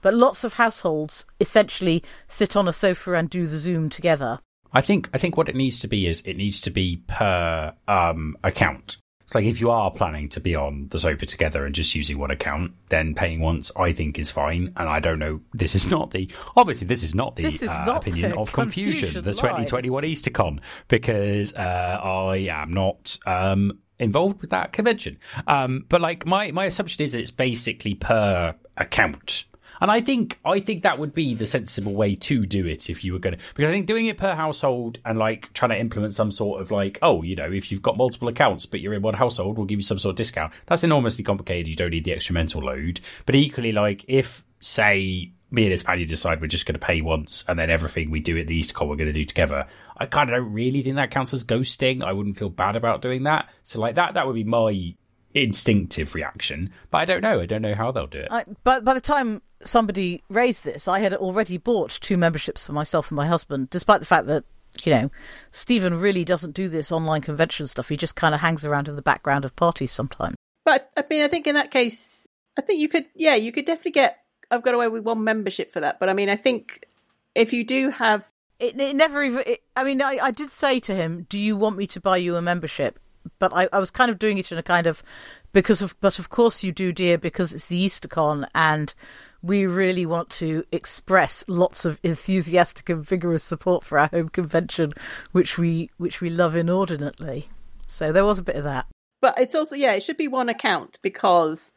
but lots of households essentially sit on a sofa and do the Zoom together.
I think I think what it needs to be is it needs to be per um, account. It's like if you are planning to be on the sofa together and just using one account, then paying once I think is fine. And I don't know. This is not the obviously this is not the
is
uh,
not
opinion
the
of confusion,
Confusion
the
line.
2021 EasterCon, because uh, I am not um, involved with that convention. Um, but like my my assumption is it's basically per account. And I think I think that would be the sensible way to do it if you were going to because I think doing it per household and like trying to implement some sort of like oh you know if you've got multiple accounts but you're in one household we'll give you some sort of discount. That's enormously complicated. You don't need the extra mental load. But equally like if say me and Hispania decide we're just going to pay once and then everything we do at the EasterCon we're going to do together I kind of don't really think that counts as ghosting. I wouldn't feel bad about doing that. So like that that would be my instinctive reaction but I don't know I don't know how they'll do it
I, but by the time somebody raised this, I had already bought two memberships for myself and my husband, despite the fact that, you know, Stephen really doesn't do this online convention stuff. He just kind of hangs around in the background of parties sometimes.
But I mean, I think in that case, I think you could, yeah, you could definitely get. I've got away with one membership for that, but I mean, I think if you do have,
It, it never even. It, I mean, I, I did say to him, "Do you want me to buy you a membership?" But I, I was kind of doing it in a kind of because of. But of course you do, dear, because it's the EasterCon, and we really want to express lots of enthusiastic and vigorous support for our home convention, which we which we love inordinately. So there was a bit of that.
but it's also yeah, it should be one account because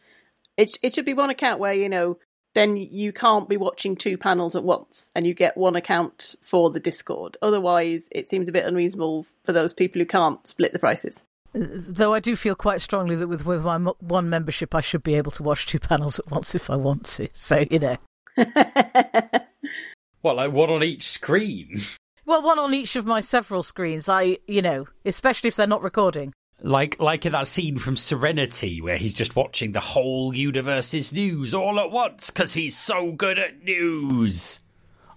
it it should be one account where you know then you can't be watching two panels at once and you get one account for the Discord. Otherwise, it seems a bit unreasonable for those people who can't split the prices.
Though I do feel quite strongly that with with my one membership, I should be able to watch two panels at once if I want to. So you know,
What, like one on each screen?
well, one on each of my several screens. I, you know, especially if they're not recording.
Like like in that scene from Serenity where he's just watching the whole universe's news all at once because he's so good at news.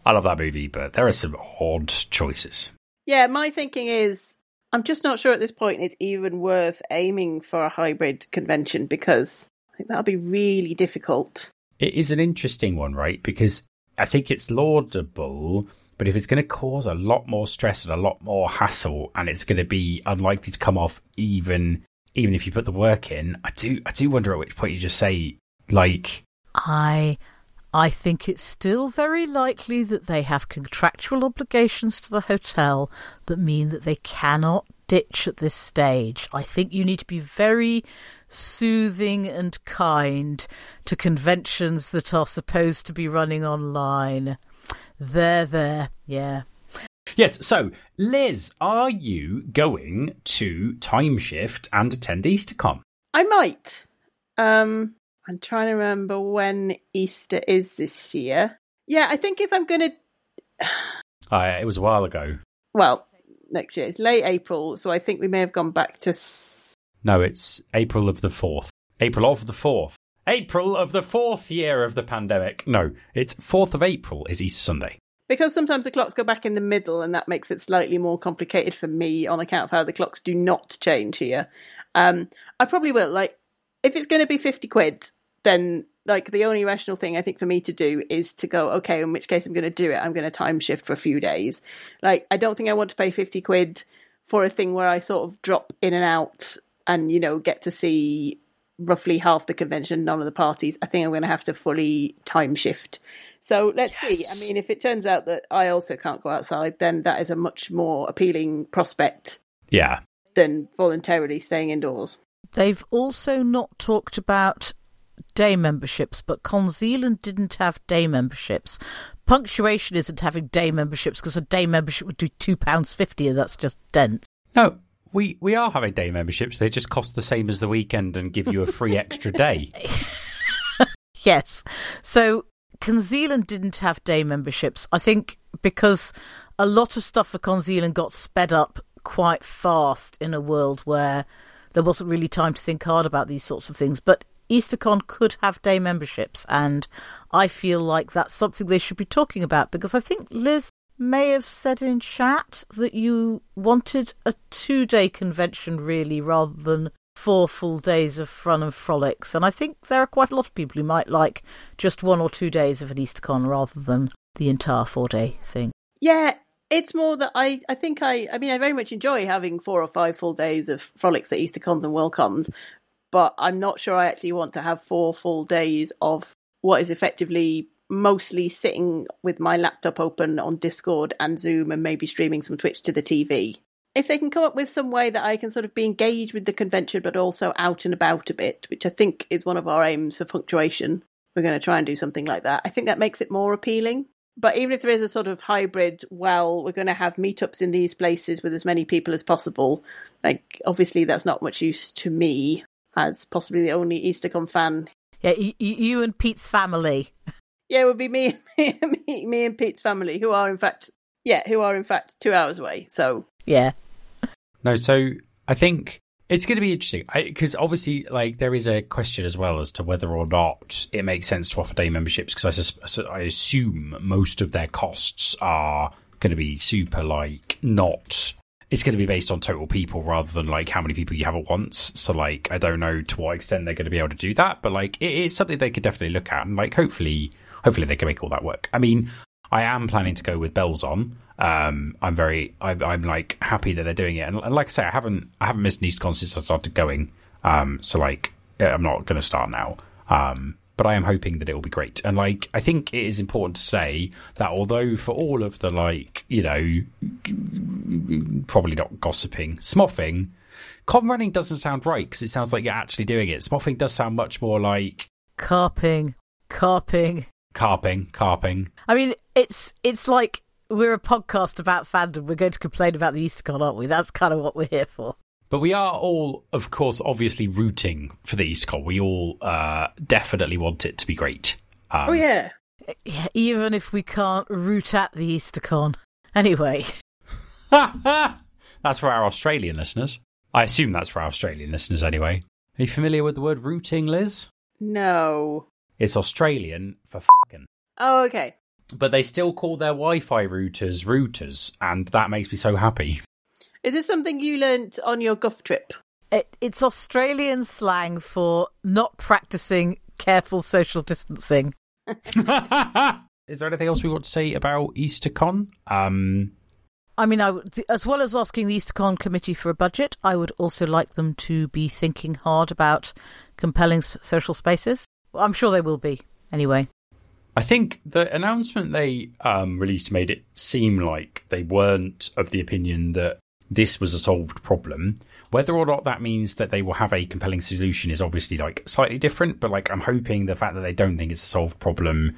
I love that movie, but there are some odd choices.
Yeah, my thinking is I'm just not sure at this point it's even worth aiming for a hybrid convention because I think that'll be really difficult.
It is an interesting one, right? Because I think it's laudable, but if it's going to cause a lot more stress and a lot more hassle, and it's going to be unlikely to come off even even if you put the work in, I do I do wonder at which point you just say like
I I think it's still very likely that they have contractual obligations to the hotel that mean that they cannot ditch at this stage. I think you need to be very soothing and kind to conventions that are supposed to be running online. There, there, yeah.
Yes, so Liz, are you going to time shift and attend EasterCon?
I might. Um, I'm trying to remember when Easter is this year. Yeah, I think if I'm going to,
Uh, it was a while ago.
well, next year it's late April, so I think we may have gone back to. s-
No, it's April of the 4th. April of the 4th. April of the fourth year of the pandemic. No, it's 4th of April is Easter Sunday.
Because sometimes the clocks go back in the middle, and that makes it slightly more complicated for me on account of how the clocks do not change here. Um, I probably will. Like, if it's going to be 50 quid, then like the only rational thing I think for me to do is to go, okay, in which case I'm going to do it. I'm going to time shift for a few days. Like, I don't think I want to pay 50 quid for a thing where I sort of drop in and out and, you know, get to see roughly half the convention, none of the parties. I think I'm going to have to fully time shift. So let's see. I mean, if it turns out that I also can't go outside, then that is a much more appealing prospect
Yeah.
than voluntarily staying indoors.
They've also not talked about day memberships, but Con Zealand didn't have day memberships. Punctuation isn't having day memberships because a day membership would do two pounds fifty, and that's just dense.
No, we we are having day memberships. They just cost the same as the weekend and give you a free extra day.
Yes. So Con Zealand didn't have day memberships. I think because a lot of stuff for Con Zealand got sped up quite fast in a world where there wasn't really time to think hard about these sorts of things. But EasterCon could have day memberships, and I feel like that's something they should be talking about because I think Liz may have said in chat that you wanted a two day convention really rather than four full days of fun and frolics. And I think there are quite a lot of people who might like just one or two days of an EasterCon rather than the entire four day thing.
Yeah, it's more that I, I think I, I mean, I very much enjoy having four or five full days of frolics at EasterCons and Worldcons, but I'm not sure I actually want to have four full days of what is effectively mostly sitting with my laptop open on Discord and Zoom and maybe streaming some Twitch to the TV. If they can come up with some way that I can sort of be engaged with the convention but also out and about a bit, which I think is one of our aims for punctuation, we're going to try and do something like that. I think that makes it more appealing. But even if there is a sort of hybrid, well, we're going to have meetups in these places with as many people as possible. Like, obviously, that's not much use to me as possibly the only EasterCon fan.
Yeah, y- y- you and Pete's family.
Yeah, it would be me, me, me and Pete's family, who are in fact, yeah, who are in fact two hours away. So
Yeah.
No, so I think it's going to be interesting because obviously, like, there is a question as well as to whether or not it makes sense to offer day memberships because I, sus- I assume most of their costs are going to be super like not. It's going to be based on total people rather than like how many people you have at once. So, like, I don't know to what extent they're going to be able to do that, but like, it is something they could definitely look at and like, hopefully, hopefully they can make all that work. I mean, I am planning to go with bells on. Um, I'm very, I'm, I'm like happy that they're doing it, and, and like I say, I haven't, I haven't missed an EastCon since I started going. Um, so like, I'm not going to start now. Um, but I am hoping that it will be great. And like, I think it is important to say that although for all of the like, you know, probably not gossiping, smoffing, con running doesn't sound right because it sounds like you're actually doing it. Smoffing does sound much more like
Carping. Carping.
carping, carping.
I mean, it's it's like we're a podcast about fandom. We're going to complain about the EasterCon, aren't we? That's kind of what we're here for.
But we are all, of course, obviously rooting for the EastCon. We all uh, definitely want it to be great. Um,
oh yeah,
Yeah, even if we can't root at the EasterCon. Anyway,
that's for our Australian listeners. I assume that's for our Australian listeners anyway. Are you familiar with the word rooting, Liz?
no.
It's Australian for fing.
Oh okay.
But they still call their Wi Fi routers routers, and that makes me so happy.
Is this something you learnt on your golf trip?
it, it's Australian slang for not practicing careful social distancing.
Is there anything else we want to say about EasterCon? Um,
I mean, I would, as well as asking the EasterCon committee for a budget, I would also like them to be thinking hard about compelling social spaces. I'm sure they will be. Anyway,
I think the announcement they um, released made it seem like they weren't of the opinion that this was a solved problem. Whether or not that means that they will have a compelling solution is obviously like slightly different, but like I'm hoping the fact that they don't think it's a solved problem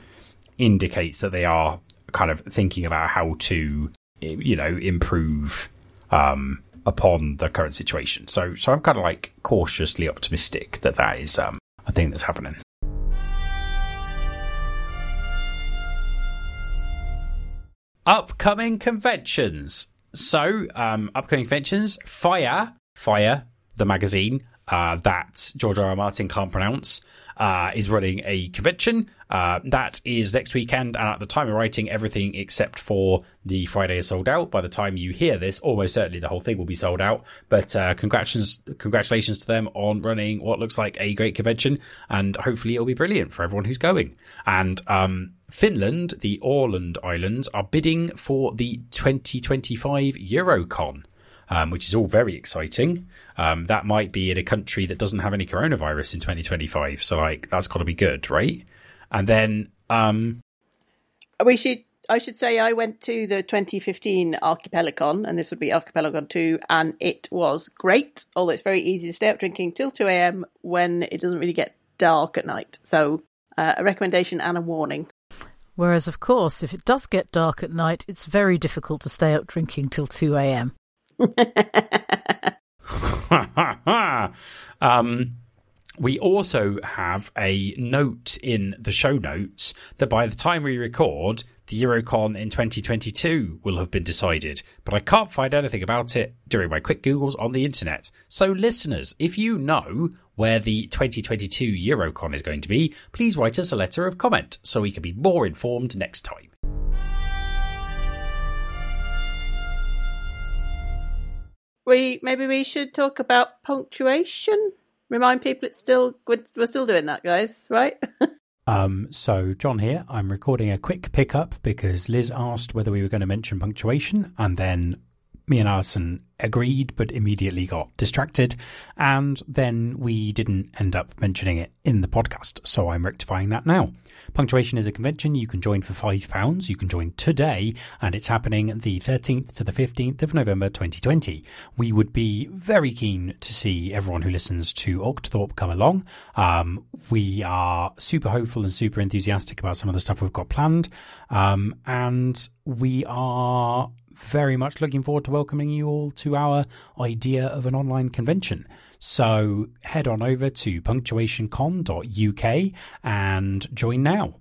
indicates that they are kind of thinking about how to, you know, improve um, upon the current situation. So, so I'm kind of like cautiously optimistic that that is um, a thing that's happening. upcoming conventions. So, um, upcoming conventions, FIYAH, FIYAH, the magazine uh, that George R. R. Martin can't pronounce, uh, is running a convention. Uh, that is next weekend, and at the time of writing, everything except for the Friday is sold out. By the time you hear this, almost certainly the whole thing will be sold out. But uh, congratulations, congratulations to them on running what looks like a great convention, and hopefully it'll be brilliant for everyone who's going. And um, Finland, the Åland Islands, are bidding for the 2025 Eurocon. Um, which is all very exciting. Um, that might be in a country that doesn't have any coronavirus in 2025. So, like, that's got to be good, right? And then, um,
We should. I should say I went to the 2015 Archipelacon, and this would be Archipelacon 2, and it was great. Although it's very easy to stay up drinking till 2 a.m. when it doesn't really get dark at night. So, uh, a recommendation and a warning.
whereas of course, if it does get dark at night, it's very difficult to stay up drinking till two a.m.
um, we also have a note in the show notes that by the time we record, the Eurocon in 2022 will have been decided, but I can't find anything about it during my quick Googles on the internet. So, listeners, if you know where the 2022 Eurocon is going to be, please write us a letter of comment so we can be more informed next time.
We maybe we should talk about punctuation. Remind people it's still we're, we're still doing that, guys. Right?
Um, so, John here. I'm recording a quick pickup because Liz asked whether we were going to mention punctuation, and then me and Alison agreed, but immediately got distracted. And then we didn't end up mentioning it in the podcast. So I'm rectifying that now. Punctuation is a convention you can join for £5. You can join today, and it's happening the 13th to the 15th of November 2020. We would be very keen to see everyone who listens to Octothorpe come along. Um, we are super hopeful and super enthusiastic about some of the stuff we've got planned. Um, and we are very much looking forward to welcoming you all to our idea of an online convention. So head on over to punctuationcon.uk and join now.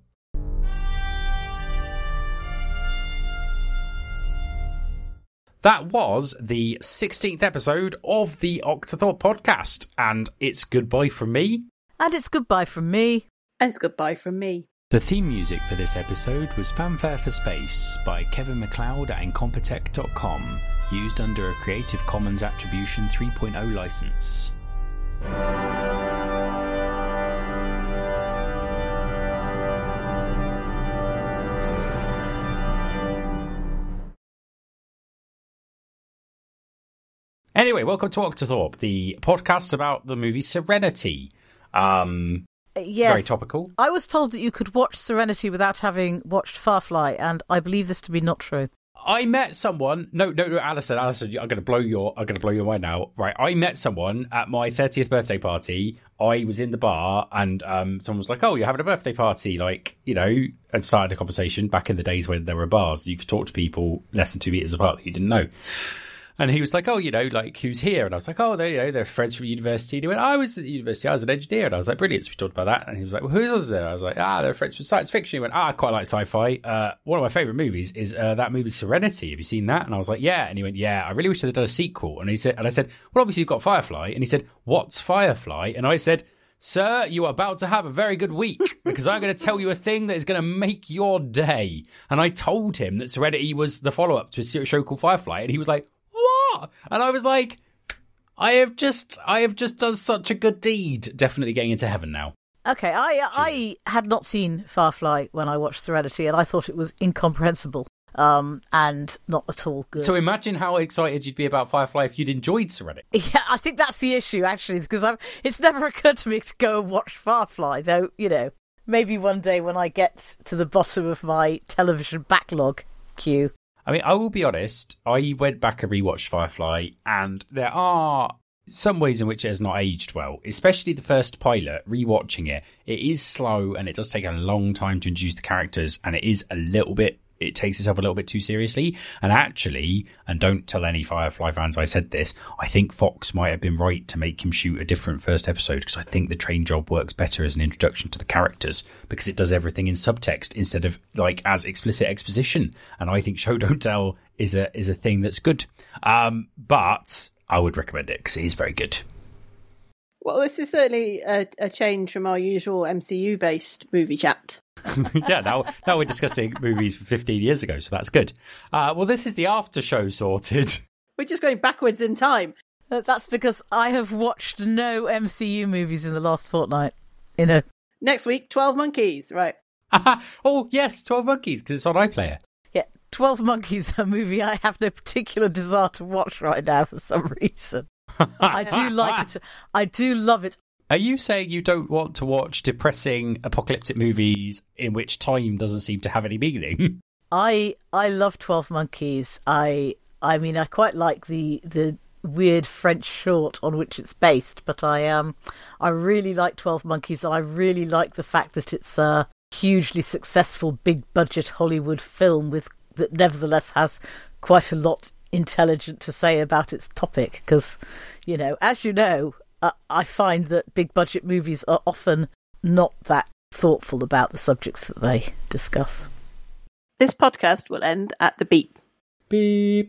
That was the 16th episode of the Octothorpe podcast, and it's goodbye from me.
And it's goodbye from me.
and it's goodbye from me.
The theme music for this episode was Fanfare for Space by Kevin MacLeod at Incompetech.com, used under a Creative Commons Attribution 3.0 license.
Anyway, welcome to Octothorpe, the podcast about the movie Serenity. Um,
Yes.
Very topical.
I was told that you could watch Serenity without having watched Firefly, and I believe this to be not true.
I met someone. No, no, no, Alison, Alison, I'm going to blow your, I'm going to blow your mind now. Right, I met someone at my 30th birthday party. I was in the bar, and um, someone was like, "Oh, you're having a birthday party?" Like, you know, and started a conversation. Back in the days when there were bars, you could talk to people less than two meters apart that you didn't know. And he was like, "Oh, you know, like who's here?" And I was like, "Oh, they, you know, they're friends from university." And he went, "I was at university. I was an engineer." And I was like, "Brilliant." So we talked about that. And he was like, "Well, who else there?" I was like, "Ah, they're friends from science fiction." He went, "Ah, I quite like sci-fi. Uh, one of my favorite movies is uh, that movie Serenity. Have you seen that?" And I was like, "Yeah." And he went, "Yeah, I really wish they'd done a sequel." And he said, and I said, "Well, obviously you've got Firefly." And he said, "What's Firefly?" And I said. Sir, you are about to have a very good week because I'm going to tell you a thing that is going to make your day. And I told him that Serenity was the follow up to a show called Firefly, and he was like, "What?" And I was like, "I have just, I have just done such a good deed. Definitely getting into heaven now."
Okay, I I had not seen Firefly when I watched Serenity, and I thought it was incomprehensible um, and not at all good.
So imagine how excited you'd be about Firefly if you'd enjoyed Serenity.
yeah, I think that's the issue actually, because I've, it's never occurred to me to go and watch Firefly, though. You know, maybe one day when I get to the bottom of my television backlog queue.
I mean, I will be honest. I went back and rewatched Firefly, and there are some ways in which it has not aged well, especially the first pilot. Rewatching it, it is slow and it does take a long time to introduce the characters, and it is a little bit. It takes itself a little bit too seriously. And actually, and don't tell any Firefly fans I said this, I think Fox might have been right to make him shoot a different first episode because I think the train job works better as an introduction to the characters because it does everything in subtext instead of like as explicit exposition. And I think show don't tell is a is a thing that's good. Um, but I would recommend it because it is very good.
Well, this is certainly a, a change from our usual MCU based movie chat.
yeah, now now we're discussing movies from 15 years ago, so that's good. Uh, well, this is the after show sorted.
We're just going backwards in time.
Uh, That's because I have watched no MCU movies in the last fortnight. In a
Next week, 12 Monkeys. Right.
oh yes, 12 Monkeys because it's on iPlayer.
yeah, Twelve Monkeys, a movie I have no particular desire to watch right now for some reason. I do like it. I do love it.
Are you saying you don't want to watch depressing apocalyptic movies in which time doesn't seem to have any meaning?
I I love Twelve Monkeys. I I mean I quite like the the weird French short on which it's based, but I um I really like Twelve Monkeys. I really like the fact that it's a hugely successful big budget Hollywood film with that nevertheless has quite a lot intelligent to say about its topic because, you know, as you know, uh, I find that big budget movies are often not that thoughtful about the subjects that they discuss.
This podcast will end at the beep.
Beep.